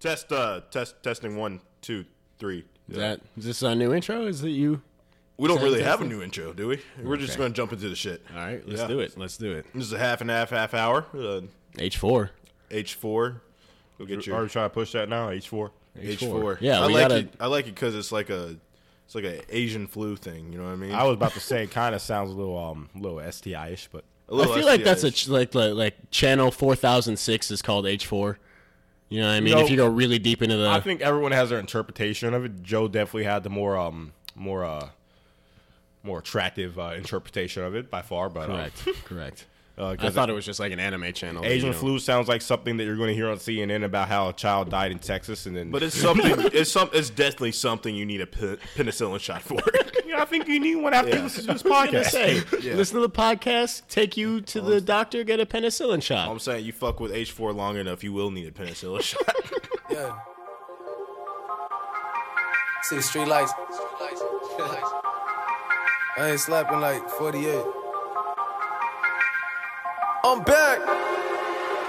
Test, uh, test, testing one, two, three. Is that is this a new intro? Is it you? We don't Sound really have a new intro, do we? We're just going to jump into the shit. All right, let's Yeah. do it. Let's do it. This is a half and half, half hour. Uh, H four. H4. Go get Are your we trying to push that now? H four. H4. Yeah, I like gotta- it. I like it because it's like a, it's like a Asian flu thing. You know what I mean? I was about to say, it kind of sounds a little um, a little STI ish, but A I little I feel like that's a ch- like like, like channel four thousand six is called H four. You know what I mean? No. if you go really deep into the I think everyone has their interpretation of it. Joe definitely had the more um more uh more attractive uh, interpretation of it by far, but um, correct, correct. Uh, I 'cause thought it was just like an anime channel. Asian you know- flu sounds like something that you're going to hear on CNN about how a child died in Texas, and then But it's something. it's some. It's definitely something you need a pe- penicillin shot for. Yeah, I think you need one after you listen to this podcast. Say, listen to the podcast, take you to the doctor, get a penicillin shot. I'm saying you fuck with H4 long enough, you will need a penicillin shot. Yeah. See the street lights. I ain't slapping like 48. I'm back.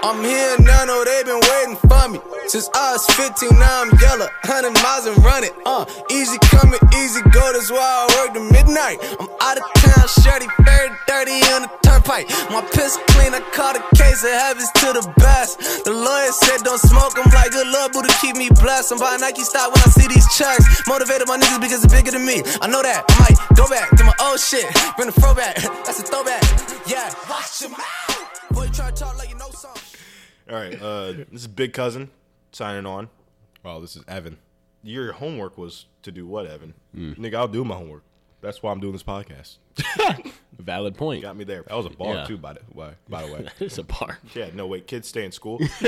I'm here now, know they been waiting for me. Since I was 15, now I'm yellow. 100 miles and running. Uh, easy coming, easy go, that's why I work to midnight. I'm out of town, shirty, very dirty on the turnpike. My piss clean, I caught a case of habits to the best. The lawyer said don't smoke, I'm like, good love, Buddha keep me blessed. I'm buying Nike stock when I see these checks. Motivated my niggas because it's bigger than me. I know that. I might go back to my old shit. Bring the throwback, that's a throwback. Yeah, watch your mouth. Boy, you try to talk like you know something. All right, uh, this is Big Cousin signing on. Well, this is Evan. Your homework was to do what, Evan? Nigga, I'll do my homework. That's why I'm doing this podcast. Valid point. Got me there. That was a bar Yeah. too, by the way. By the way, It's a bar. Yeah, no wait, kids stay in school.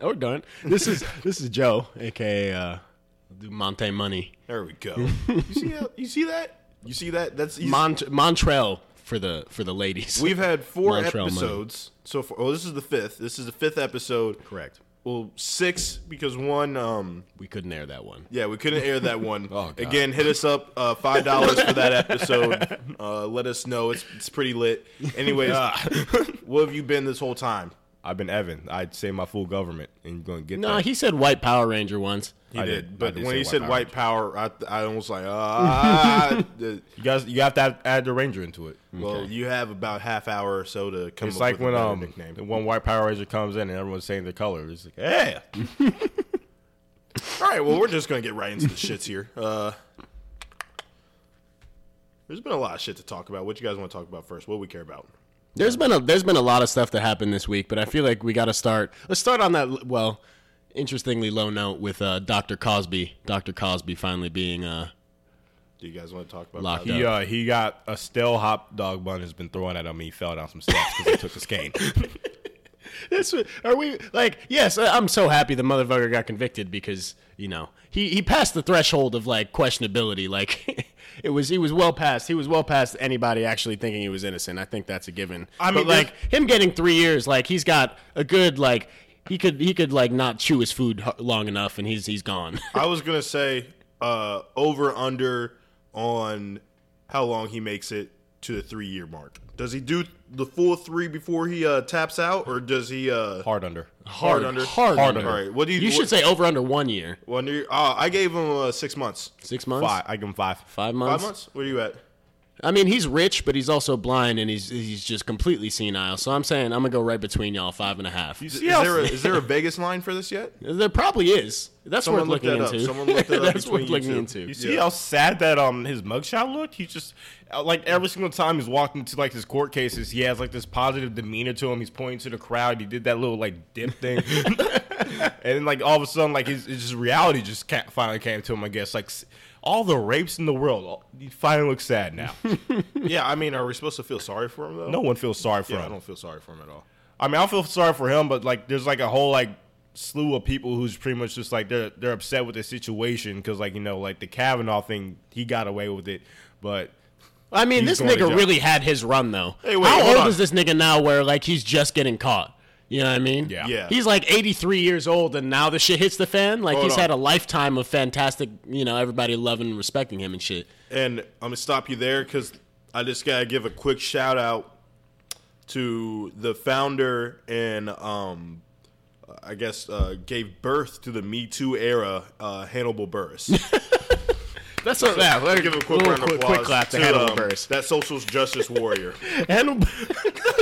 We're done. This is this is Joe, aka uh, do Monte Money. There we go. You see? How, you see that? You see that? That's he's- Mont Montrell for the for the ladies. We've had four Montreal money. episodes so far. Oh, this is the fifth. This is the fifth episode. correct. Well, six because one. Um, We couldn't air that one. yeah, we couldn't air that one. Oh, God. Again, hit us up uh, five dollars for that episode. Uh, let us know. It's it's pretty lit. Anyways, what have you been this whole time? I've been Evan. I'd say my full government, and you're going to get No, that. he said White Power Ranger once. He I did, did. but I did when say he white said power. white power, I, I almost like ah. the- You guys, you have to add, add the Ranger into it. well, you have about half hour or so to come It's up like with when a um nickname. when White Power Ranger comes in and everyone's saying their color. It's like, yeah, All right, well, we're just gonna get right into the shits here. Uh, there's been a lot of shit to talk about. What you guys want to talk about first? What we care about? There's been a there's been a lot of stuff that happened this week, but I feel like we got to start. Let's start on that. Well, interestingly low note with uh, Dr. Cosby. Dr. Cosby finally being uh, Do you guys want to talk about Locked that? he uh, he got a stale hot dog bun has been thrown at him. He fell down some steps because he took his cane. This wa- are we like? Yes, I'm so happy the motherfucker got convicted because you know he he passed the threshold of like questionability. Like it was he was well past he was well past anybody actually thinking he was innocent. I think that's a given. I mean, but like him getting three years, like he's got a good like he could he could like not chew his food long enough and he's he's gone. I was gonna say uh, over under on how long he makes it to the three year mark. Does he do the full three before he uh, taps out, or does he uh, Hard under. hard under? hard, Hard under. All right. What do you? You should say over under one year, When you, uh, I gave him uh, six months. six months, Five. I give him five. five months. Five months. Where are you at? I mean, he's rich, but he's also blind, and he's he's just completely senile. So I'm saying I'm gonna go right between y'all, five and a half. Is, See how- there a, is there a Vegas line for this yet? There probably is. That's Someone worth look looking that up. into. Someone look that up That's between worth you looking two. into. You see how sad that um his mugshot looked? He just uh, like every single time he's walking to like his court cases, he has like this positive demeanor to him. He's pointing to the crowd. He did that little like dip thing, and then like all of a sudden like his, his reality just finally came to him. I guess like s- all the rapes in the world, all- he finally looks sad now. Yeah, I mean, are we supposed to feel sorry for him though? no one feels sorry for Yeah, I don't feel sorry for him at all. I mean, I feel sorry for him, but like, there's like a whole like slew of people who's pretty much just like they're they're upset with the situation because like you know like the Kavanaugh thing, he got away with it, but I mean, He's this nigga really had his run though. Hey, wait, How old on. is this nigga now? Where like he's just getting caught. You know what I mean? Yeah. Yeah. He's like 83 years old, and now the shit hits the fan. Like Hold he's on. had a lifetime of fantastic, you know, everybody loving and respecting him and shit. And I'm gonna stop you there because I just gotta give a quick shout out to the founder and um, I guess, uh, gave birth to the Me Too era, uh, Hannibal Buress. That's what. Yeah, let Give a quick little round of quick, applause quick clap to, to Hannibal um, Buress. that social justice warrior. Hannibal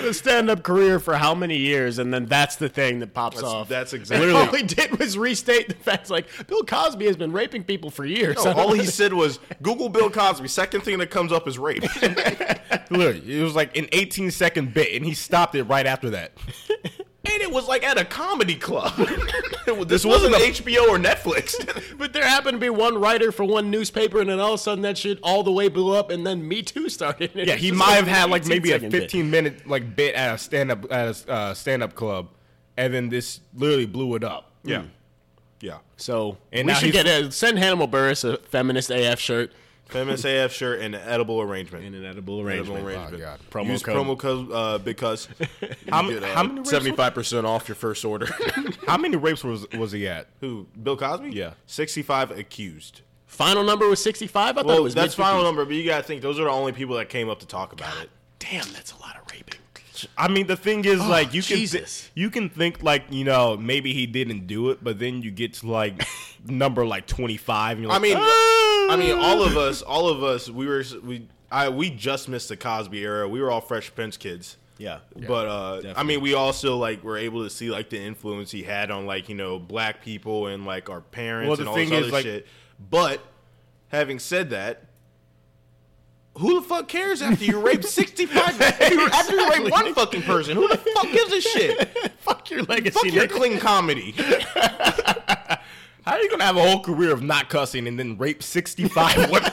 had a stand-up career for how many years, and then that's the thing that pops That's- off. that's And exactly- all he did was restate the facts. Like Bill Cosby has been raping people for years. No, all he said was, "Google Bill Cosby." Second thing that comes up is rape. Literally, it was like an 18 second bit, and he stopped it right after that. And it was like at a comedy club. this This wasn't wasn't HBO or Netflix. But there happened to be one writer for one newspaper, and then all of a sudden that shit all the way blew up, and then Me Too started. Yeah, he might have had like maybe a second bit. 15 minute like bit at a stand up at a uh, stand up club, and then this literally blew it up. yeah, yeah. So And we should get a, send Hannibal Buress a feminist AF shirt Feminist AF shirt and an edible arrangement. and an edible Edible arrangement. arrangement. God. Promo Use code. promo code uh, because How, you m- get, how many seventy five percent off your first order. How many rapes was was he at? Who? Bill Cosby? Yeah. sixty five accused. Final number was 65. I thought Well, it was that's mid-50s. final number, but you gotta think those are the only people that came up to talk about it. Damn, that's a lot of raping. I mean, the thing is, like, you can thi- Jesus. you can think like you know maybe he didn't do it, but then you get to like number like 25, and you're I like, mean, "Ah." I mean, all of us, all of us, we were we I we just missed the Cosby era. We were all Fresh Prince kids. Yeah. But uh, I mean, we also like were able to see like the influence he had on like you know black people and like our parents Well, and all this is, other like- shit. But having said that, who the fuck cares after you rape sixty five? After you rape one fucking person, who the fuck gives a shit? Fuck your legacy. Fuck your nigga. clean comedy. how are you gonna have a whole career of not cussing and then rape 65 women?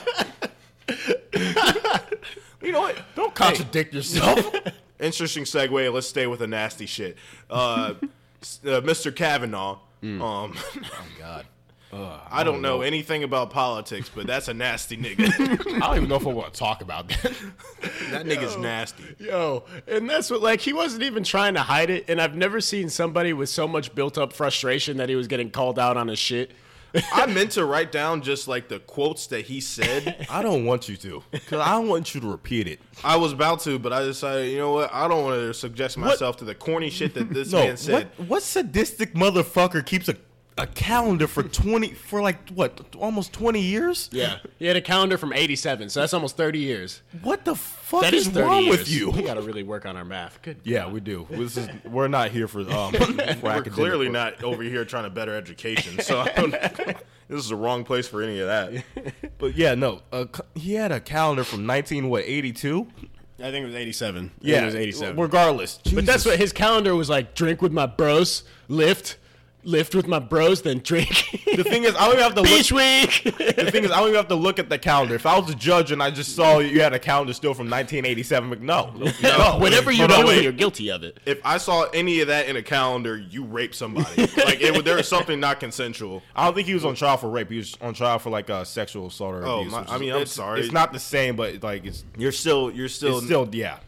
You know what? Don't contradict yourself. Interesting segue. Let's stay with the nasty shit. Uh, uh, Mr. Kavanaugh. Um, oh God, I don't know anything about politics, but that's a nasty nigga. I don't even know if I want to talk about that. that nigga's nasty. Yo, and that's what like he wasn't even trying to hide it, and I've never seen somebody with so much built up frustration that he was getting called out on his shit. I meant to write down just like the quotes that he said. I don't want you to, because I don't want you to repeat it. I was about to, but I decided, you know what? I don't want to suggest myself to the corny shit that this No, man said. what what sadistic motherfucker keeps a a calendar for 20 for like what almost 20 years? Yeah, he had a calendar from '87, so that's almost 30 years. What the fuck That is, is 30 wrong years. with you? We got to really work on our math. Good. Yeah, we do. This is we're not here for um. for We're clearly work. not over here trying to better education, so this is the wrong place for any of that. But yeah, no. Uh, he had a calendar from 19 what 82. I think it was '87. Yeah, it was '87. Regardless, But that's what his calendar was like: drink with my bros, lift, lift with my bros, then drink. the thing is. I don't even have to look. Beach week. The thing is, I don't even have to look at the calendar. If I was a judge and I just saw you had a calendar still from 1987, like, no, no, no. Whatever you're Hold on, doing, wait. you're guilty of it. If I saw any of that in a calendar, you raped somebody. like it, there was something not consensual. I don't think he was on trial for rape. He was on trial for like uh, sexual assault or Oh, abuse. my- which I is- mean, I'm it's- sorry. It's not the same, but like it's, You're still, you're still, it's still yeah.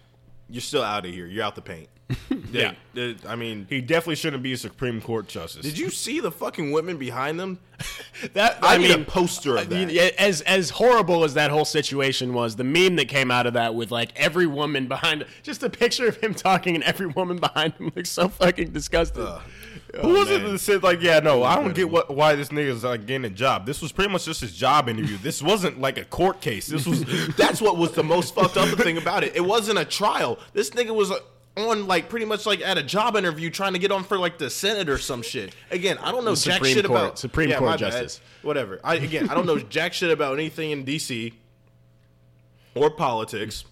You're still out of here. You're out the paint. Yeah. They- they- I mean, He definitely shouldn't be a Supreme Court justice. did you see the fucking women behind them? That I, I, need mean, a poster of that. As as horrible as that whole situation was, the meme that came out of that with like every woman behind, just a picture of him talking and every woman behind him looks so fucking disgusted. Who was it man. that said like, yeah, no, I don't get what why this nigga's like getting a job. This was pretty much just his job interview. This wasn't like a court case. This was That's what was the most fucked up thing about it. It wasn't a trial. This nigga was uh, on like pretty much like at a job interview trying to get on for like the Senate or some shit. Again, I don't know The jack Supreme shit Court- about Supreme Yeah, Court my bad. justice. Whatever. I again, I don't know jack shit about anything in DC or politics,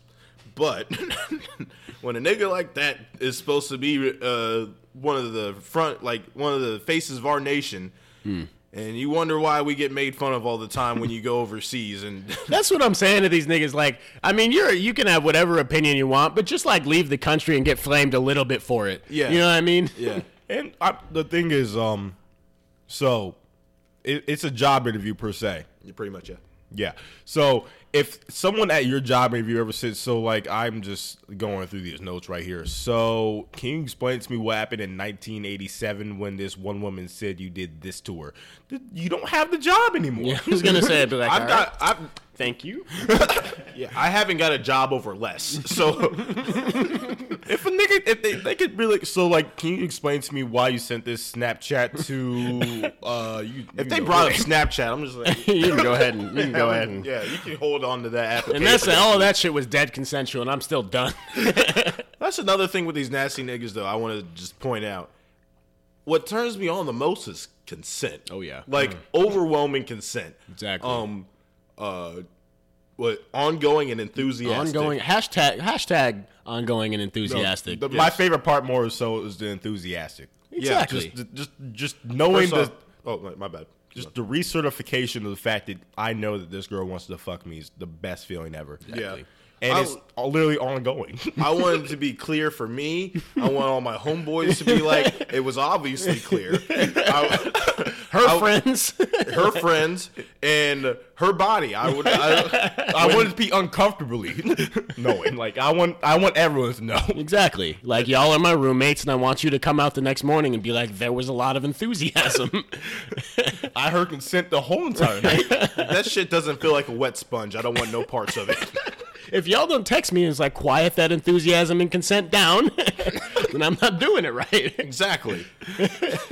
but when a nigga like that is supposed to be uh, one of the front, like one of the faces of our nation. And you wonder why we get made fun of all the time when you go overseas and That's what I'm saying to these niggas. Like, I mean, you're you can have whatever opinion you want, but just like leave the country and get flamed a little bit for it. Yeah. you know what I mean? yeah. and I, the thing is, um, so it, it's a job interview per se. Pretty much, yeah. Yeah. So if someone at your job interview ever said, so like I'm just going through these notes right here. So can you explain to me what happened in 1987 when this one woman said you did this to her? You don't have the job anymore. Yeah, I was gonna say, I'd be like, I've got, right, I've, thank you. yeah, I haven't got a job over less. So If a nigga, if they, they could really, so like, can you explain to me why you sent this Snapchat to? uh you, If you they know, brought up Snapchat, I'm just like, you can go ahead and you can go ahead and. yeah, you can hold on to that application. And that's all of that shit was dead consensual, and I'm still done. That's another thing with these nasty niggas, though. I want to just point out. What turns me on the most is consent. Oh, yeah. like overwhelming consent. Exactly. Um, uh, what ongoing and enthusiastic. ongoing hashtag hashtag ongoing and enthusiastic. The, My favorite part more so is the enthusiastic. exactly. Just, just, just knowing First the, off- oh, my- my bad. just the recertification of the fact that I know that this girl wants to fuck me is the best feeling ever. Yeah. And I- it's literally ongoing. I want it to be clear for me. I want all my homeboys to be like, it was obviously clear. I, Her I- friends. her friends and her body. I would. I, I want it to be uncomfortably knowing. Like I want, I want everyone to know. exactly. Like y'all are my roommates, and I want you to come out the next morning and be like, "There was a lot of enthusiasm." I heard consent the whole entire night. that shit doesn't feel like a wet sponge. I don't want no parts of it. If y'all don't text me and it's like quiet that enthusiasm and consent down, then I'm not doing it right. Exactly.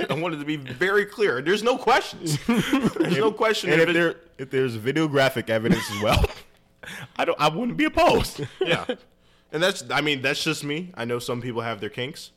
I wanted to be very clear. There's no questions. There's no question. and if if it- there, if there's videographic evidence as well, I don't, I wouldn't be opposed. yeah. And that's, I mean, that's just me. I know some people have their kinks.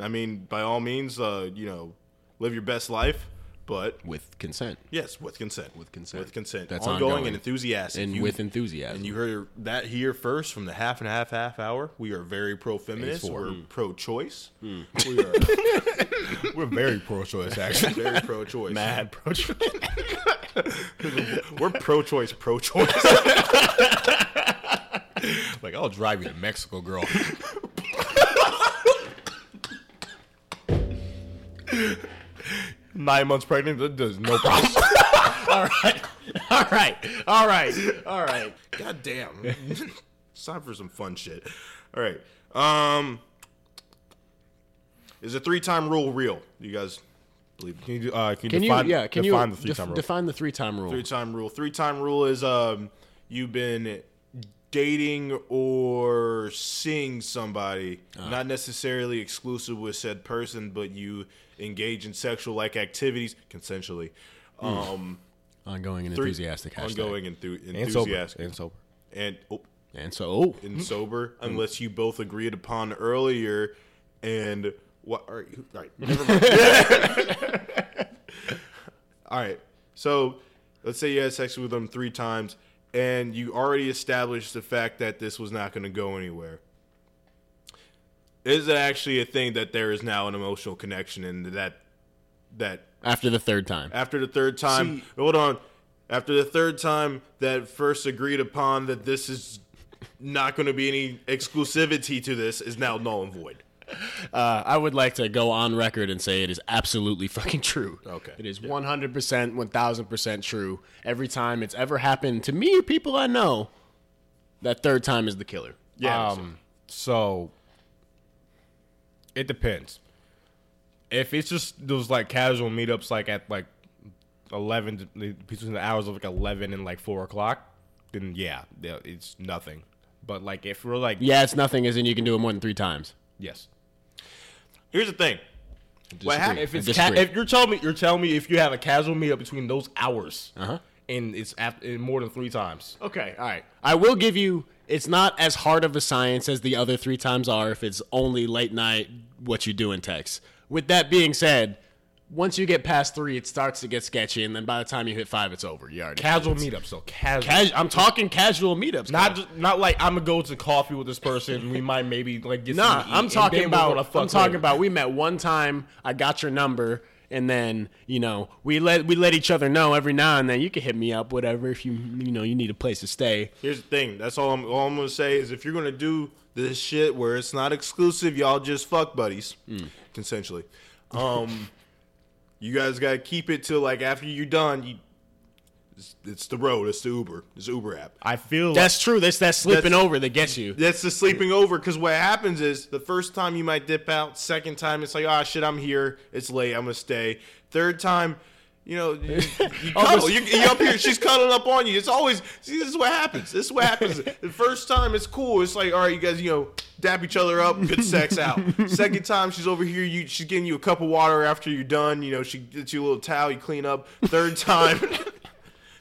I mean, by all means, uh, you know, live your best life. But With consent yes, with consent. With consent. With consent. That's ongoing, ongoing. and enthusiastic. and You- with enthusiasm. And you heard that here first from the half and half half hour. We are very pro feminist. We're pro choice. Hmm. We are We're very pro-choice, actually. very pro choice. Mad pro-choice. We're pro choice, pro choice. like I'll drive you to Mexico, girl. Nine months pregnant, that does no problem. all right, all right, all right, all right. God damn. it's time for some fun shit. All right. Um Is a three time rule real? You guys believe? Can you, uh, can you Can define, you? Yeah. Can define you the three def- time rule? define the three time rule? Three time rule. Three time rule is um you've been dating or seeing somebody, uh-huh. not necessarily exclusive with said person, but you engage in sexual like activities consensually. Hmm. Um ongoing and three- enthusiastic. Hashtag. ongoing enthu- and sober. enthusiastic And sober. and oh, And so, oh, and sober hmm. unless you both agreed upon earlier and what all right, all right never mind. all right so let's say you had sex with them three times and you already established the fact that this was not going to go anywhere. Is it actually a thing that there is now an emotional connection and that that after the third time. after the third time hold on. After the third time that first agreed upon that this is not going to be any exclusivity to this is now null and void Uh, I would like to go on record and say it is absolutely fucking true. Okay. It is 100%, 1000% true. Every time it's ever happened to me or people I know, that third time is the killer. yeah Um, so it depends. If it's just those like casual meetups, like at like eleven between the hours of like eleven and like four o'clock, then yeah, yeah, it's nothing. But like if we're like Yeah, it's nothing as in you can do it more than three times. yes, here's the thing what happened if it's ca- if you're telling me you're telling me if you have a casual meetup between those hours, Uh-huh. and it's after more than three times, Okay, all right. I will give you it's not as hard of a science as the other three times are if it's only late night what you do in text. With that being said, once you get past three, it starts to get sketchy, and then by the time you hit five, it's over. You already casual meetups, so casual. Cas- I'm talking casual meetups. not just not like I'm gonna go to coffee with this person. We might maybe like get Nah, something I'm and talking then we're gonna about. I'm talking about. We met one time. I got your number, and then you know we let we let each other know every now and then. You can hit me up, whatever, if you you know you need a place to stay. here's the thing that's all I'm, all I'm gonna say is if you're gonna do this shit where it's not exclusive y'all just fuck buddies consensually um you guys gotta keep it till like after you're done you it's, it's the road it's the uber it's the uber app I feel That's true. That's that slipping That's- over that gets you. That's the sleeping over because what happens is the first time you might dip out, second time it's like, ah, shit, I'm here, it's late, I'm gonna stay. Third time, You know, you, you cuddle. You, you up here, she's cuddling up on you. It's always see. This is what happens. This is what happens. The first time it's cool. It's like all right, you guys, you know, dap each other up, good sex out. Second time she's over here, you she's getting you a cup of water after you're done. You know, she gets you a little towel, you clean up. Third time.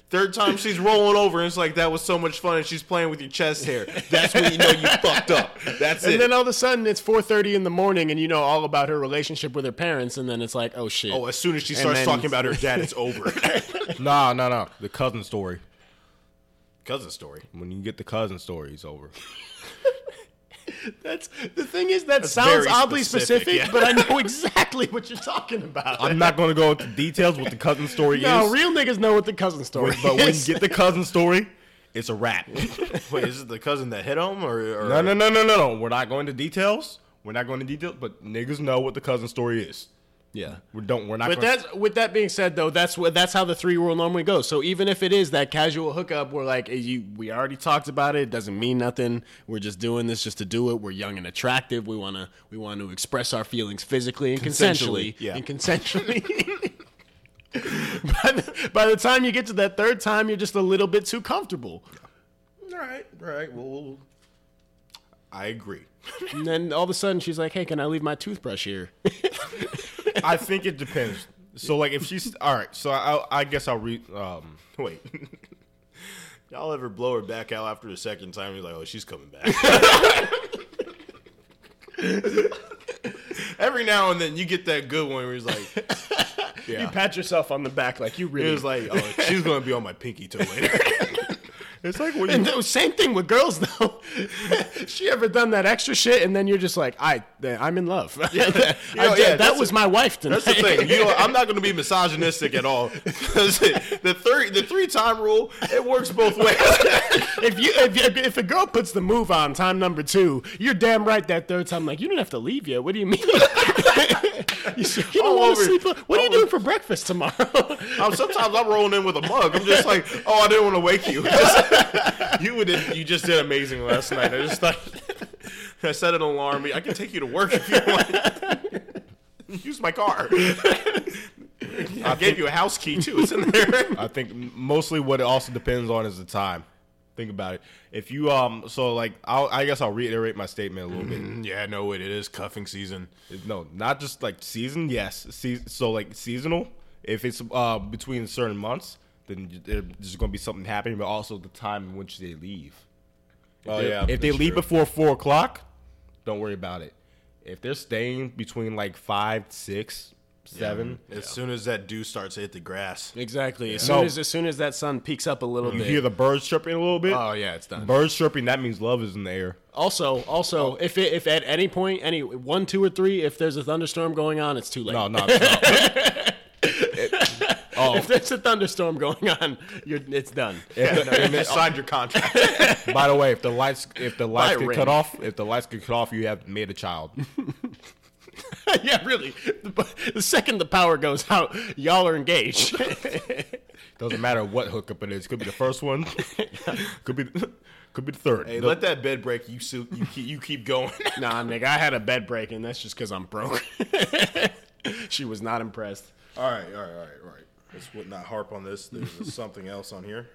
Third time she's rolling over and it's like that was so much fun and she's playing with your chest hair. That's when you know you fucked up. That's And it. then all of a sudden it's 4:30 in the morning, and you know all about her relationship with her parents, and then it's like, oh shit. oh, as soon as she And starts then- talking about her dad, it's over. Nah, nah, nah. The cousin story. Cousin story. When you get the cousin story, it's over. That's the thing is that That's sounds oddly specific, specific, yeah. but I know exactly what you're talking about. I'm not going to go into details what the cousin story no, is. No, real niggas know what the cousin story is. but when you get the cousin story, it's a wrap. Wait, is it the cousin that hit him or, or No, no, no, no, no, no. We're not going to details. We're not going to details, but niggas know what the cousin story is. Yeah. We don't. We're not. But that's with that being said, though, that's what that's how the three rule normally goes. So even if it is that casual hookup, we're like, hey, you, we already talked about it. It doesn't mean nothing. We're just doing this just to do it. We're young and attractive. We wanna we want to express our feelings physically and consensually. Consensually, yeah. And consensually. by, the, by the time you get to that third time, you're just a little bit too comfortable. All right, all right. Well, I agree. And then all of a sudden, she's like, "Hey, can I leave my toothbrush here?" I think it depends. So like, if she's all right, so I, I guess I'll read. Um, Wait. Y'all ever blow her back out after the second time? You're like, oh, she's coming back. Every now and then you get that good one where he's like, yeah. You pat yourself on the back like you It really. was like, oh, she's gonna be on my pinky toe later. It's like when And you. the same thing with girls though. she ever done that extra shit, and then you're just like, I, I'm in love. I You know, did- yeah, that was the- my wife tonight. That's the thing. You know, I'm not going to be misogynistic at all. the three, the three time rule, it works both ways. if you, if, if a girl puts the move on time number two, you're damn right. That third time, like you don't have to leave yet. What do you mean? you, you don't want over- to sleep. What are you doing for breakfast tomorrow? Um, sometimes I'm rolling in with a mug. I'm just like, oh, I didn't want to wake you. you would, you just did amazing last night. I just thought I set an alarm. I can take you to work if you want. Use my car. I gave you a house key too. It's in there. I think mostly what it also depends on is the time. Think about it. If you um, so like, I'll, I guess I'll reiterate my statement a little bit. Yeah, no, it is cuffing season. No, not just like season. Yes, se- so like seasonal. If it's uh between certain months, then there's going to be something happening, but also the time in which they leave. If Oh, they- yeah, If they that's leave true. before four o'clock, don't worry about it. If they're staying between like five, six, seven, As soon as that dew starts to hit the grass. exactly. As No. soon as as soon as that sun peaks up a little bit. you bit. hear the birds chirping a little bit. oh yeah, it's done. Birds chirping, that means love is in the air. Also, also, if it, if at any point, any one, two, or three, if there's a thunderstorm going on, it's too late. No, no, it's not. If there's a thunderstorm going on, you're, it's done. you just signed your contract. By the way, if the lights if the lights By get ring. cut off, if the lights get cut off, you have made a child. yeah, really. The, the second the power goes out, y'all are engaged. Doesn't matter what hookup it is. Could be the first one. could be could be the third. Hey, The- let that bed break. You su- you keep, you keep going. nah, nigga, I had a bed break, and that's just because I'm broke. she was not impressed. All right, all right, all right, all right. Let's would not harp on this. There's something else on here.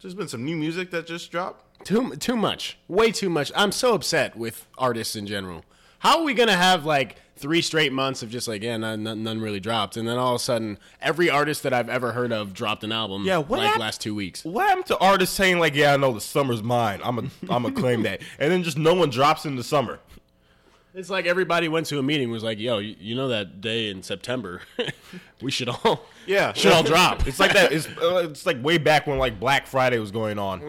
There's been some new music that just dropped. Too too much, way too much. I'm so upset with artists in general. How are we gonna have like three straight months of just like yeah, none, none, none really dropped, and then all of a sudden every artist that I've ever heard of dropped an album. Yeah, what like hap- last two weeks. what happened to artists saying like, "Yeah, I know the summer's mine. I'm a I'm a claim that," and then just no one drops in the summer. It's like everybody went to a meeting was like, yo, you, you know that day in September, we should all Yeah. should all drop. It's like that. It's uh, it's like way back when like Black Friday was going on.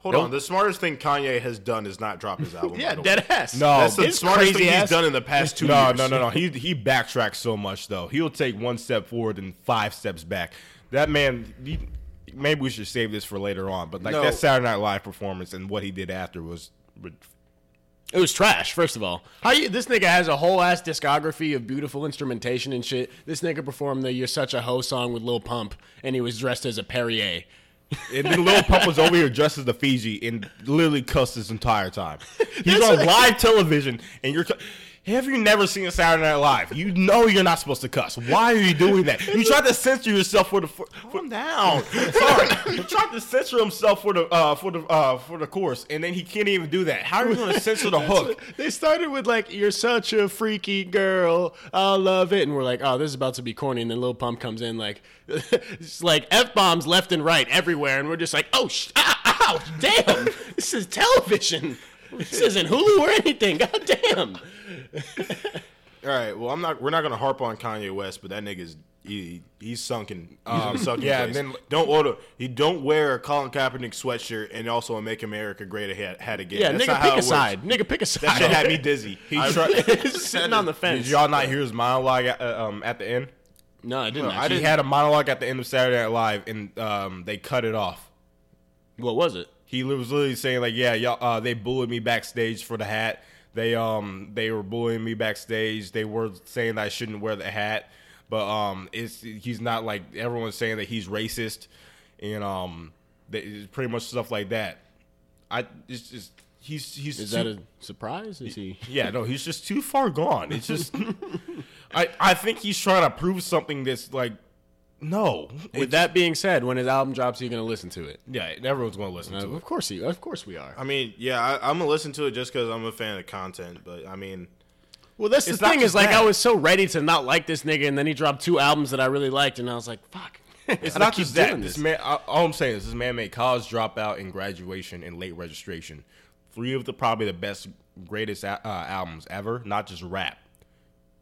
Hold on. The smartest thing Kanye has done is not drop his album. yeah, by the way. dead ass. No, That's the smartest crazy thing ass- he's done in the past two No, years. no, no, no. He he backtracks so much though. He'll take one step forward and five steps back. That man. He, maybe we should save this for later on. But like No. that Saturday Night Live performance and what he did after was. It was trash. First of all, how you? This nigga has a whole ass discography of beautiful instrumentation and shit. This nigga performed the "You're Such a Hoe" song with Lil Pump, and he was dressed as a Perrier. And then Lil Pump was over here dressed as the Fiji and literally cussed this entire time. He's on live television and you're. cu- Have you never seen a Saturday Night Live? You know you're not supposed to cuss. Why are you doing that? You tried to censor yourself for the. For, Calm down. Sorry, you tried to censor himself for the uh, for the uh, for the course, and then he can't even do that. How are you going to censor the hook? They started with like, "You're such a freaky girl, I love it," and we're like, "Oh, this is about to be corny." And then Lil Pump comes in like, it's like f bombs left and right everywhere, and we're just like, "Oh, sh- ow, ow, damn! this is television. This isn't Hulu or anything. God damn!" All right. Well, I'm not. We're not gonna harp on Kanye West, but that nigga's he, he's sunken. He's in a sunken yeah, place. then- don't order. He don't wear a Colin Kaepernick sweatshirt and also a Make America Great hat, hat again. Yeah, That's nigga, not pick it a side. Nigga, pick a side. That shit had me dizzy. He tried. sitting on the fence. Did y'all not hear his monologue at, uh, um, at the end? No, I didn't. No, I actually. He had a monologue at the end of Saturday Night Live, and um, they cut it off. What was it? He was literally saying like, "Yeah, y'all, uh, they bullied me backstage for the hat. They um, they were bullying me backstage. They were saying that I shouldn't wear the hat, but um, it's he's not like everyone's saying that he's racist, and um, they, it's pretty much stuff like that. I it's just he's he's Is too- that a surprise? Is he? yeah, no, he's just too far gone. It's just, I I think he's trying to prove something that's like, no. With that being said, when his album drops, you're gonna listen to it. yeah, everyone's gonna listen Uh, to it. of course, he. Of course, we are. I mean, yeah, I, I'm gonna listen to it just because I'm a fan of content. But I mean, Well, that's It's the not thing just is like that. I was so ready to not like this nigga, and then he dropped two albums that I really liked, and I was like, fuck. It's not just that. This this. man, I- all I'm saying is this man made college dropout and graduation and late registration. Three of the probably the best, greatest uh, albums ever, not just rap.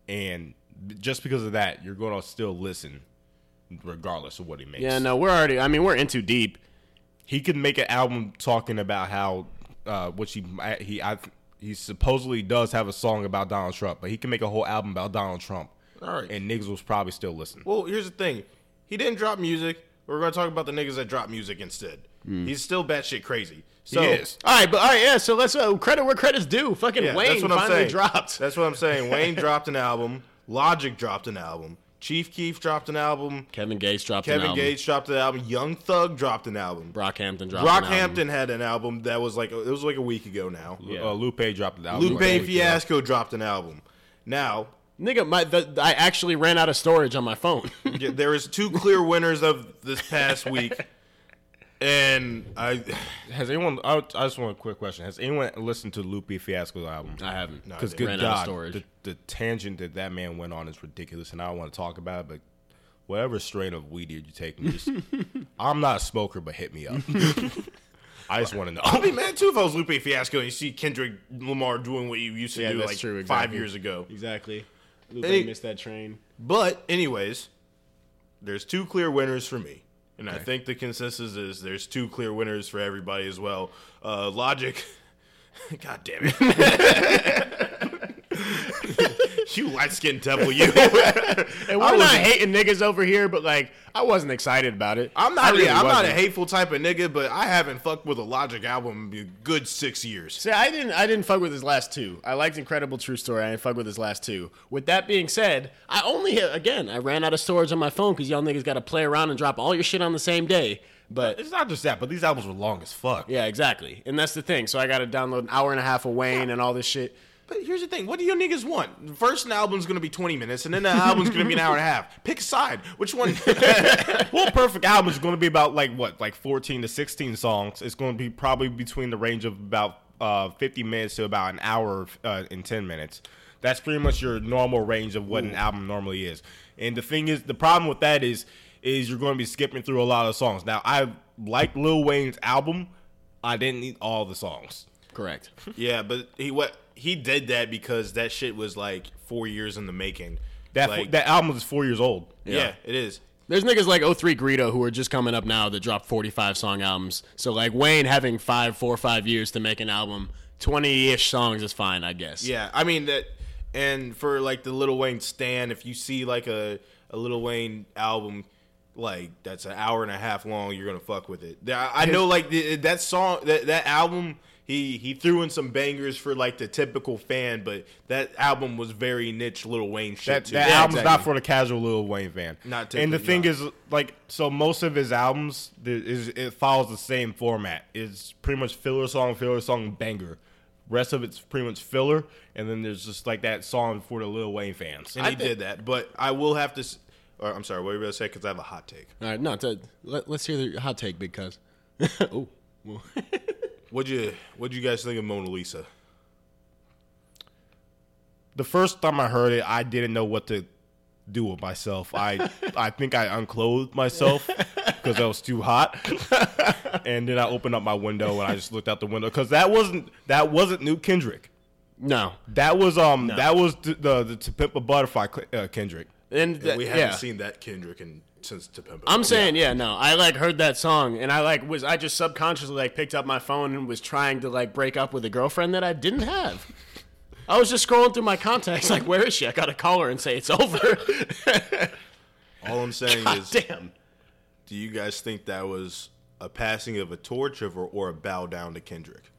And just because of that, you're gonna still listen, regardless of what he makes. Yeah, no, we're already. I mean, we're in too deep. he could make an album talking about how, uh, which he he I, he supposedly does have a song about Donald Trump, but he can make a whole album about Donald Trump. All right. and niggas was probably still listening. well, here's the thing. He didn't drop music. We're gonna talk about the niggas that drop music instead. He's still batshit crazy. So he is. All right, but all right, yeah. So let's uh, credit where credit's due. Fucking Yeah, Wayne that's what I'm finally saying. dropped. That's what I'm saying. Wayne dropped an album. Logic dropped an album. Chief Keef dropped an album. Kevin Gates dropped an album. Kevin. Gates dropped an album. Young Thug dropped an album. Brockhampton dropped an album. Brockhampton had an album that was like it was like a week ago now. Yeah. Uh, Lupe dropped the album. Lupe like, Fiasco dropped an album. Now Nigga, my the, I actually ran out of storage on my phone. yeah, there is two clear winners of this past week, and I Has anyone? I, I just want a quick question. Has anyone listened to Lupe Fiasco's album? I haven't. Because I good ran out of God, the, the tangent that that man went on is ridiculous, and I don't want to talk about it. But whatever strain of weed you take, just I'm not a smoker, but hit me up. I just want to know. I'll be mad too if I was Lupe Fiasco and you see Kendrick Lamar doing what you used to Yeah, do like true, five years ago. exactly. Lupe Hey. missed that train. But anyways, there's two clear winners for me. And I think the consensus is there's two clear winners for everybody as well. Uh, Logic, God damn it. you light skinned devil, you. And we're I not wasn't- hating niggas over here, but like I wasn't excited about it. I'm I not. really yeah, I'm not a hateful type of nigga, but I haven't fucked with a Logic album in a good six years. See, I didn't. I didn't fuck with his last two. I liked Incredible True Story. I didn't fuck with his last two. With that being said, I only again I ran out of storage on my phone because y'all niggas got to play around and drop all your shit on the same day. But It's not just that, but these albums were long as fuck. yeah, exactly, and that's the thing. So I got to download an hour and a half of Wayne and all this shit. But here's the thing: what do you niggas want? First an album's gonna be 20 minutes, and then the album's gonna be an hour and a half. Pick a side. Which one? Well, perfect album is going to be about like what, like 14 to 16 songs. It's going to be probably between the range of about uh, 50 minutes to about an hour uh, and 10 minutes. That's pretty much your normal range of what an album normally is. And the thing is, the problem with that is, is you're going to be skipping through a lot of songs. Now, I like Lil Wayne's album. I didn't need all the songs. Correct. yeah, but he what he did that because that shit was like four years in the making. That like, that album is four years old. yeah, it is. There's niggas like 03 Greedo who are just coming up now that dropped 45 song albums. So like Wayne having five, four or five years to make an album, 20 ish songs is fine, I guess. Yeah, I mean that, and for like the Little Wayne stand, if you see like a a Little Wayne album, like that's an hour and a half long, you're gonna fuck with it. I I know, like the, that song, that that album, he he threw in some bangers for like the typical fan, but that album was very niche Little Wayne shit That, too. that Yeah, album's not for the casual Lil Wayne fan. Not and the thing no. is, like, so most of his albums is it follows the same format. It's pretty much filler song, filler song, banger. Rest of it's pretty much filler, and then there's just like that song for the Lil Wayne fans. and he did that. But I will have to. Or I'm sorry, what were you going to say? Because I have a hot take. All right, no, t- let, let's hear the hot take, cuz. oh, well. What'd you What'd you guys think of Mona Lisa? the first time I heard it, I didn't know what to do with myself. I I think I unclothed myself because I was too hot, and then I opened up my window and I just looked out the window because that wasn't that wasn't New Kendrick. no. That was um that was the the, the To Pimp a Butterfly uh, Kendrick. And, th- we haven't yeah. seen that Kendrick in, since To Pimp I'm saying, yeah, no. I like heard that song, and I like was I just subconsciously like picked up my phone and was trying to like break up with a girlfriend that I didn't have. I was just scrolling through my contacts, like, where is she? I gotta call her and say it's over. All I'm saying God is, damn. do you guys think that was a passing of a torch of, or, or a bow down to Kendrick?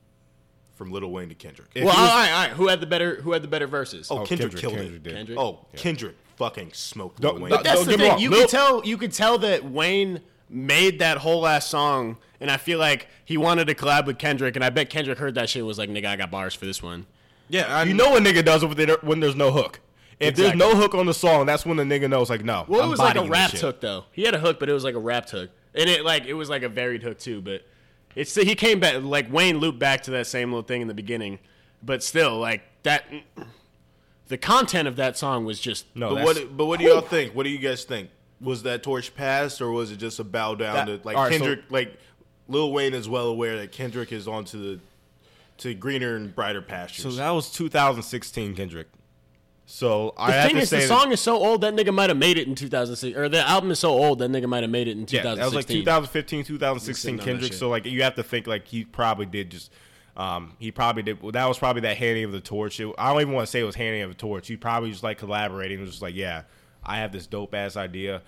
From Lil Wayne to Kendrick. If Well, he all was- right, all right. Who had the better? Who had the better verses? oh, oh Kendrick, Kendrick- killed Kendrick it. did. Kendrick? Oh, Kendrick fucking smoked Don't- Lil Wayne. don't- That's don't the thing. You Lil- could tell. You could tell that Wayne made that whole ass song, and I feel like he wanted to collab with Kendrick, and I bet Kendrick heard that shit. and Was like, nigga, I got bars for this one. yeah, I You know a nigga does it when there's no hook. If there's no hook on the song, that's when the nigga knows like no. Well, I'm it was like a bodying rap hook though. He had a hook, but it was like a rap hook, and it like it was like a varied hook too. But it's he came back like Wayne looped back to that same little thing in the beginning, but still like that. The content of that song was just No, But what? But what do y'all think? What do you guys think? Was that torch passed, or was it just a bow down That- to like all right, so- Kendrick? like Lil Wayne is well aware that Kendrick is on to the to greener and brighter pastures. So that was 2016 Kendrick. So I The have thing to is, say the song is so old that nigga might have made it in 2006, or the album is so old that nigga might have made it in 2016. Yeah, that was like 2015, 2016 Sitting on that Kendrick. So like you have to think like he probably did just. Um, he probably did. Well, that was probably that handing of the torch. It, I don't even want to say it was handing of the torch. He probably just like collaborating. It was just like, yeah, I have this dope ass idea,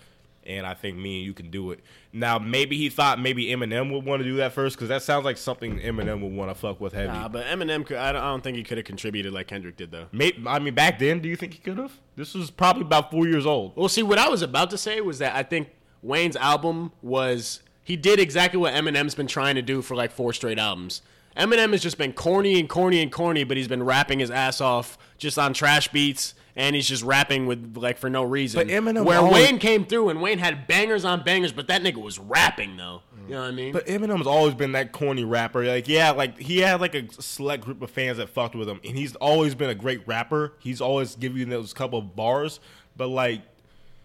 and I think me and you can do it. Now maybe he thought maybe Eminem would want to do that first because that sounds like something Eminem would want to fuck with heavy. Nah, but Eminem, could, I, don't, I don't think he could have contributed like Kendrick did though. May I mean, back then, do you think he could have? This was probably about four years old. Well, see, what I was about to say was that I think Wayne's album was he did exactly what Eminem's been trying to do for like four straight albums. Eminem has just been corny and corny and corny, but he's been rapping his ass off just on trash beats, and he's just rapping with like for no reason. But Eminem where always- Wayne came through and Wayne had bangers on bangers, but that nigga was rapping though. You know what I mean? But Eminem's always been that corny rapper. Like, yeah, like he had like a select group of fans that fucked with him, and he's always been a great rapper. He's always giving you those couple of bars, but like,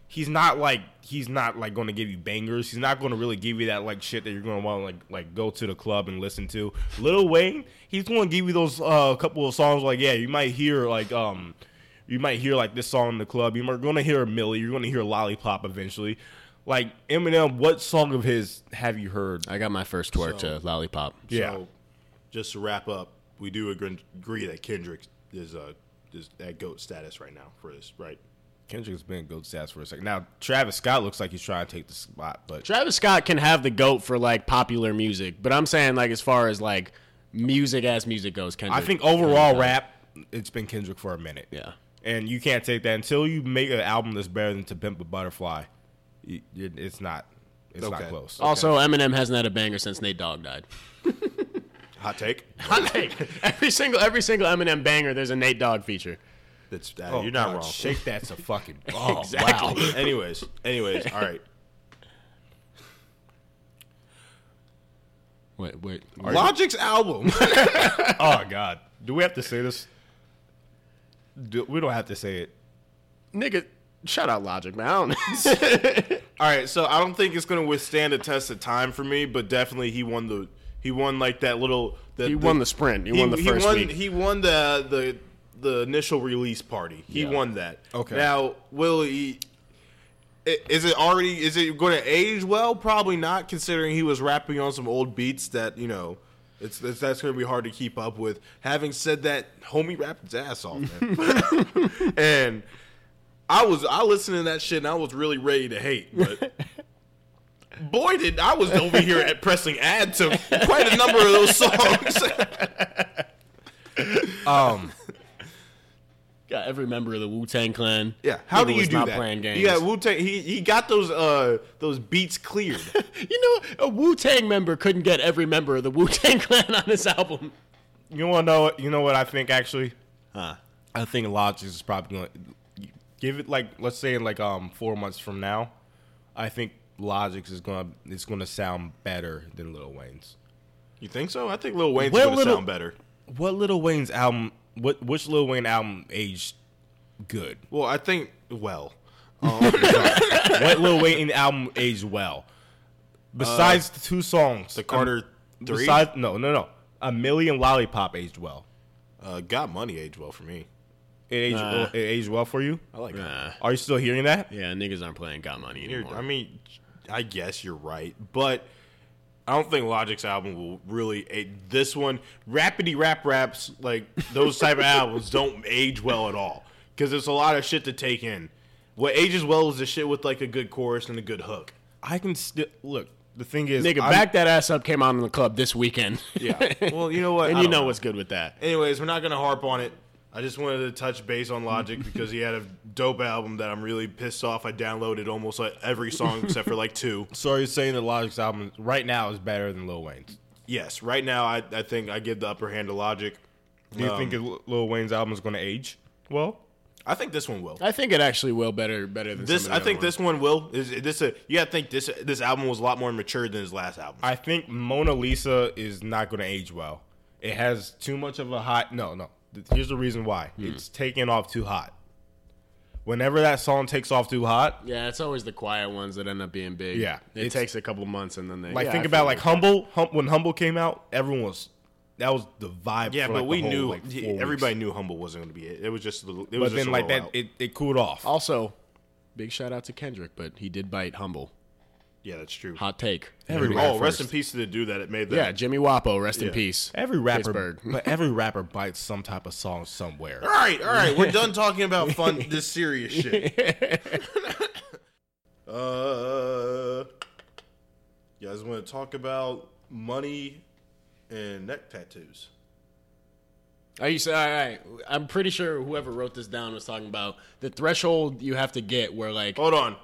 he's not like he's not like going to give you bangers. He's not going to really give you that like shit that you're going to want to like like go to the club and listen to. Lil Wayne, he's going to give you those uh, couple of songs. Like, yeah, you might hear like um. You might hear like this song in the club. You're gonna hear a Milli. You're gonna hear Lollipop eventually. Like Eminem, what song of his have you heard? I got my first twerk So- to Lollipop. Yeah. So, just to wrap up, we do agree, agree that Kendrick is uh is at goat status right now for this, right? Kendrick's been goat status for a second. Now Travis Scott looks like he's trying to take the spot, but Travis Scott can have the goat for like popular music, but I'm saying like as far as like music as music goes, Kendrick. I think overall rap, it's been Kendrick for a minute. Yeah. And you can't take that until you make an album that's better than To Pimp a Butterfly. y- y- It's not. It's not close. Also, Eminem hasn't had a banger since Nate Dogg died. Hot take. Hot take. every single every single Eminem banger, there's a Nate Dogg feature. That's uh, Oh, you're not God, wrong. Shake that's a fucking ball. Exactly. Wow. anyways, anyways, all right. Wait, wait. Logic's album. Oh God. Do we have to say this? Do, we don't have to say it. Nigga, shout out Logic, man. I don't All right, so I don't think it's going to withstand a test of time for me, but definitely he won the he won like that little. The, He won the sprint. He won the first won, week. He won the the the initial release party. He Yeah. won that. Okay. Now, will he? Is it already? Is it going to age well? Probably not, considering he was rapping on some old beats that you know. It's, it's that's going to be hard to keep up with. Having said that, homie rapped his ass off, man. and I was I listened to that shit and I was really ready to hate, but boy did I was over here at pressing add to quite a number of those songs. Um, got every member of the Wu Tang Clan. yeah, how Nigga do you was do not that? Playing games. Yeah, Wu Tang. He he got those uh those beats cleared. you know, a Wu Tang member couldn't get every member of the Wu Tang Clan on this album. You want to know? what- You know what I think actually? Huh. I think Logic is probably going to give it like let's say in like um four months from now. I think Logic is going to it's going to sound better than Lil Wayne's. You think so? I think Lil Wayne's gonna sound better. What Lil Wayne's album? What which Lil Wayne album aged good? Well, I think well. what Lil Wayne album aged well? Besides the two songs, The Carter um, Three, Besides, no, no, no. A Million Lollipop aged well. uh, Got Money aged well for me. It aged, Nah. it aged well for you. I like it. Nah. Are you still hearing that? Yeah, niggas aren't playing Got Money You're- anymore. I mean, I guess you're right, but I don't think Logic's album will really. This one, rapidy rap raps, like those type of albums, don't age well at all because there's a lot of shit to take in. What ages well is the shit with like a good chorus and a good hook. I can still look. The thing is, Nigga, I'm- back that ass up came out in the club this weekend. Yeah. Well, you know what? and I you know know. what's good with that. Anyways, we're not gonna harp on it. I just wanted to touch base on Logic because he had a dope album that I'm really pissed off. I downloaded almost like every song except for like two. So you're saying that Logic's album right now is better than Lil Wayne's? Yes, right now I, I think I give the upper hand to Logic. Do you Um, think Lil- Lil Wayne's album is going to age well? I think this one will. I think it actually will better better than This some I of the think other this one will. Is is this a you gotta think this this album was a lot more mature than his last album. I think Mona Lisa is not going to age well. It has too much of a hot. No, no. Th- Here's the reason why. Hmm. It's taking off too hot. Whenever that song takes off too hot, Yeah, it's always the quiet ones that end up being big. Yeah, it takes a couple months and then they like yeah, think I about like. Humble. Hum, when Humble came out, everyone was that was the vibe. yeah, for, but like, we the whole, knew like, he- four weeks. everybody knew Humble wasn't going to be it. It was just a little- it But was just then a like that, rollout. it, it cooled off. Also, big shout out to Kendrick, but he did bite humble. Yeah, that's true. Hot take. Every oh, rest first. in peace to the dude that it made that. Yeah, Jimmy Wopo, rest in Yeah. peace. Every rapper, Pittsburgh. but every rapper bites some type of song somewhere. All right, all right, we're done talking about fun, this serious shit. uh, you guys want to talk about money and neck tattoos? Are you saying? All right, I'm pretty sure whoever wrote this down was talking about the threshold you have to get where like. Hold on,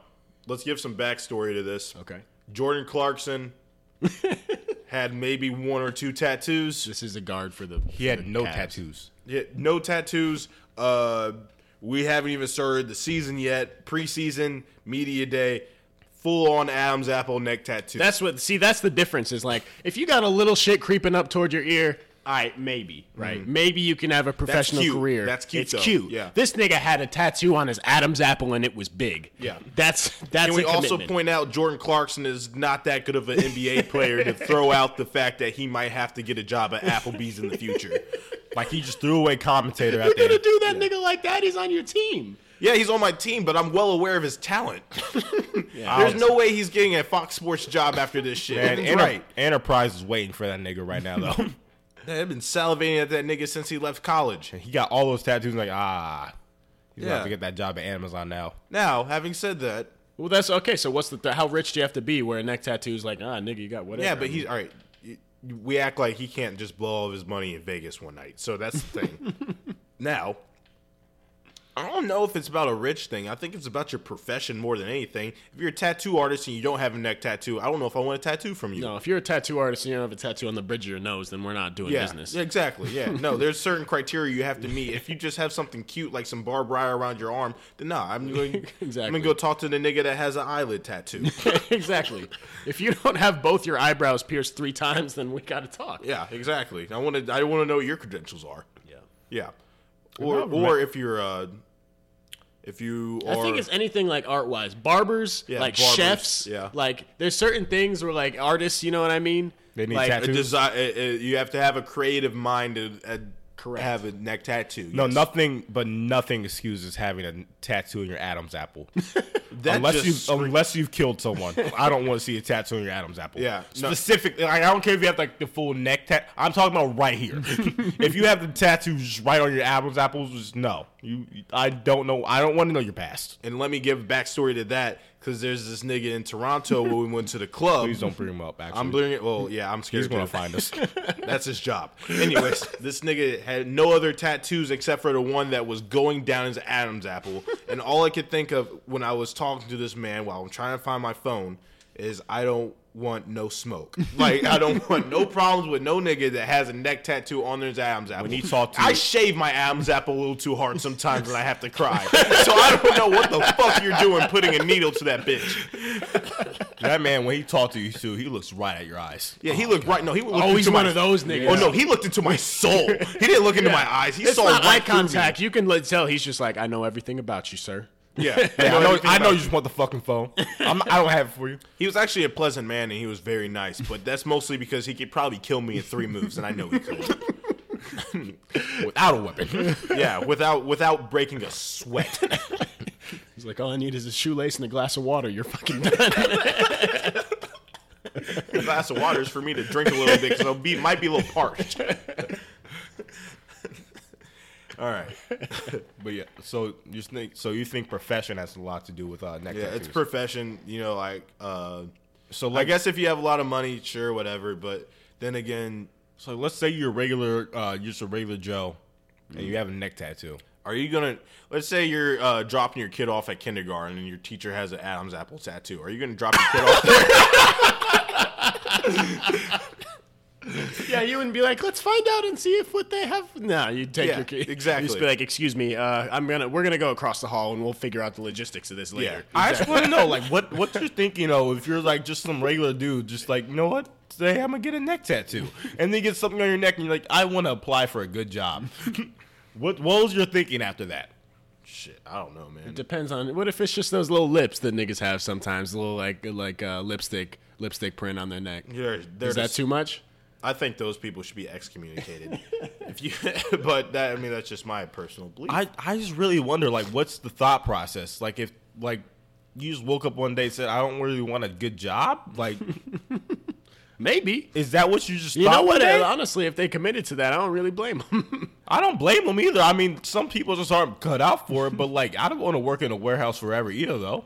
let's give some backstory to this. Okay, Jordan Clarkson had maybe one or two tattoos. this is a guard for the. He for had the no Cavs. tattoos. Yeah, no tattoos. Uh, we haven't even started the season yet. Preseason, media day, full on Adam's apple neck tattoo. That's what. See, that's the difference. Is like if you got a little shit creeping up toward your ear. All right, maybe right. Mm-hmm. Maybe you can have a professional cute. career. That's cute, It's though. cute. Yeah. This nigga had a tattoo on his Adam's apple and it was big. Yeah. That's that's. Can we also point out Jordan Clarkson is not that good of an NBA player to throw out the fact that he might have to get a job at Applebee's in the future. Like he just threw away commentator You're gonna do that nigga like that? He's on your team. Yeah, he's on my team, but I'm well aware of his talent. Yeah. There's no way he's getting a Fox Sports job after this shit. Enter- right. Enterprise is waiting for that nigga right now though. I've been salivating at that nigga since he left college. he got all those tattoos. Like ah, he's Yeah. about to get that job at Amazon now. Now, having said that, Well, that's okay. So what's the th- how rich do you have to be where a neck tattoo's like ah nigga you got whatever? Yeah, but he's all right. We act like he can't just blow all of his money in Vegas one night. So that's the thing. now, I don't know if it's about a rich thing. I think it's about your profession more than anything. If you're a tattoo artist and you don't have a neck tattoo, I don't know if I want a tattoo from you. no. If you're a tattoo artist and you don't have a tattoo on the bridge of your nose, then we're not doing Yeah, business. yeah, exactly. Yeah, no, there's certain criteria you have to meet. If you just have something cute like some barbed wire around your arm, then no, I'm going. I'm Exactly. gonna go talk to the nigga that has an eyelid tattoo. exactly. If you don't have both your eyebrows pierced three times, then we got to talk. Yeah, exactly. I want to. I want to know what your credentials are. Yeah. Yeah, or or if you're uh, if you are. I think it's anything like art wise. Barbers, Yeah, like barbers, chefs. yeah. Like there's certain things where like artists, you know what I mean? They need like, a tattoos. desi- uh, uh, you have to have a creative mind to uh, Correct. have a neck tattoo. No, yes. nothing, but nothing excuses having a tattoo in your Adam's apple. That unless you unless you've killed someone, I don't want to see a tattoo on your Adam's apple. Yeah, no. specifically. Like, I don't care if you have like the full neck tat. I'm talking about right here. if you have the tattoos right on your Adam's apples, just no. You, I don't know. I don't want to know your past. and let me give backstory to that because there's this nigga in Toronto when we went to the club. Please don't bring him up. Actually, I'm bringing it. Well, yeah, I'm scared. He's gonna to. find us. That's his job. Anyways, this nigga had no other tattoos except for the one that was going down his Adam's apple. And all I could think of when I was talking to this man while I'm trying to find my phone is I don't want no smoke. Like I don't want no problems with no nigga that has a neck tattoo on their Adam's apple. When he talked to I you- shave my Adam's apple a little too hard sometimes and I have to cry. so I don't know what the fuck you're doing putting a needle to that bitch. That man, when he talked to you too, he looks right at your eyes. Yeah, he oh, looked right. No, he looked Oh, he's into one my, of those niggas. Oh no, he looked into my soul. He didn't look into my eyes. He It's saw not eye right me. contact. You can tell he's just like, I know everything about you, sir. Yeah, Yeah, I know, I know you just want the fucking phone. I'm, I don't have it for you. He was actually a pleasant man and he was very nice, but that's mostly because he could probably kill me in three moves, and I know he could. Without a weapon. Yeah, without without breaking a sweat. He's like, all I need is a shoelace and a glass of water. You're fucking done. a glass of water is for me to drink a little bit because I'll be might be a little parched. All right. But yeah, so you think so you think profession has a lot to do with uh, neck Yeah, tattoos. it's profession. You know, like uh, so Like, I guess if you have a lot of money, sure, whatever. But then again, so let's say you're regular uh, you're just a regular Joe and you have a neck tattoo. are you gonna? Let's say you're uh, dropping your kid off at kindergarten and your teacher has an Adam's apple tattoo. Are you gonna drop your kid off? Yeah, you wouldn't be like, let's find out and see if what they have. No, you'd take Yeah, your key. exactly. You just be like, excuse me, uh, I'm gonna, we're gonna go across the hall and we'll figure out the logistics of this later. I just want to know like what what you're thinking of if you're like just some regular dude, just like you know what. Today I'm gonna get a neck tattoo, and then you get something on your neck, and you're like, I want to apply for a good job. what what was your thinking after that? Shit, I don't know, man. It depends on what if it's just those little lips that niggas have sometimes, a little like like uh, lipstick lipstick print on their neck. They're Is that just- too much? I think those people should be excommunicated. if you, but that I mean that's just my personal belief. I, I just really wonder like what's the thought process like if like you just woke up one day and said I don't really want a good job like Maybe. is that what you just You thought know what? day? uh, Honestly, if they committed to that, I don't really blame them. I don't blame them either. I mean some people just aren't cut out for it, but like I don't want to work in a warehouse forever either though.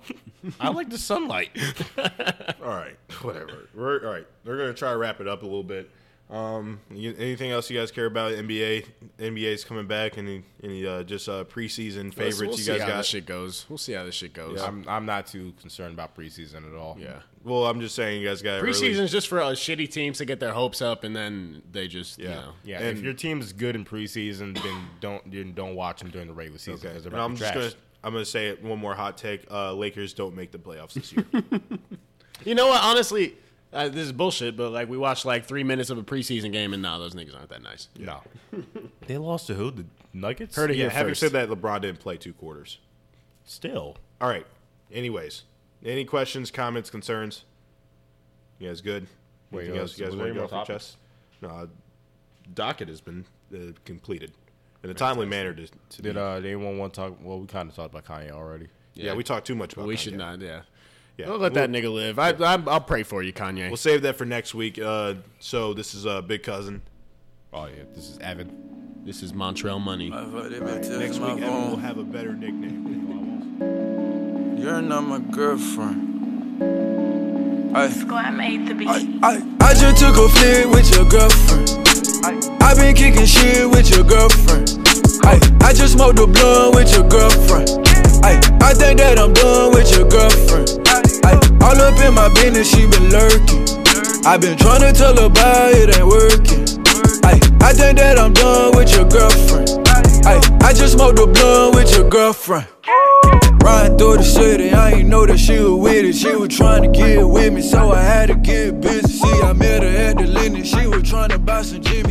I like the sunlight. all right, whatever. We're all right. We're gonna try to wrap it up a little bit. Um, you, anything else you guys care about? NBA, NBA's coming back. Any, any uh, just uh, preseason favorites we'll you see guys how got? this shit goes. We'll see how this shit goes. I'm I'm not too concerned about preseason at all. yeah. Well, I'm just saying you guys got early- Preseason's just for uh, shitty teams to get their hopes up, and then they just, you Yeah. know. Yeah, And- if your team is good in preseason, then don't then don't watch them during the regular season Okay, because and I'm just be gonna. I'm gonna say it one more hot take. Uh, Lakers don't make the playoffs this year. You know what? Honestly, uh, this is bullshit, but like we watched like three minutes of a preseason game, and nah, those niggas aren't that nice. No, they lost to who? The Nuggets. Heard it yeah, here having first. said that, LeBron didn't play two quarters. Still, All right. Anyways, any questions, comments, concerns? You guys good? Wait, Anything uh, else you guys was want to there get more off your chest? No, uh, docket has been uh, completed in a timely manner. To, to did be- uh, did anyone want to talk? Well, we kind of talked about Kanye already. yeah, we talked too much about. Kanye. We Kanye. should not. Yeah. Yeah, Don't let that nigga live. I, I, I'll pray for you, Kanye. We'll save that for next week. Uh, so this is uh, big cousin. Oh yeah, this is Evan. This is Montreal money. Next week, Evan will have a better nickname. You're not my girlfriend. I, Squad made the beat. I, I, I just took a flick with your girlfriend. I been kicking shit with your girlfriend. I, I just smoked a blunt with your girlfriend. I, I think that I'm done with your girlfriend. All up in my business, she been lurking. I been trying to tell her about it ain't working. I, I think that I'm done with your girlfriend. I, I just smoked a blunt with your girlfriend. Riding through the city, I ain't know that she was with it. She was trying to get with me, so I had to get busy. See, I met her at the Lennon, she was trying to buy some Jimmy.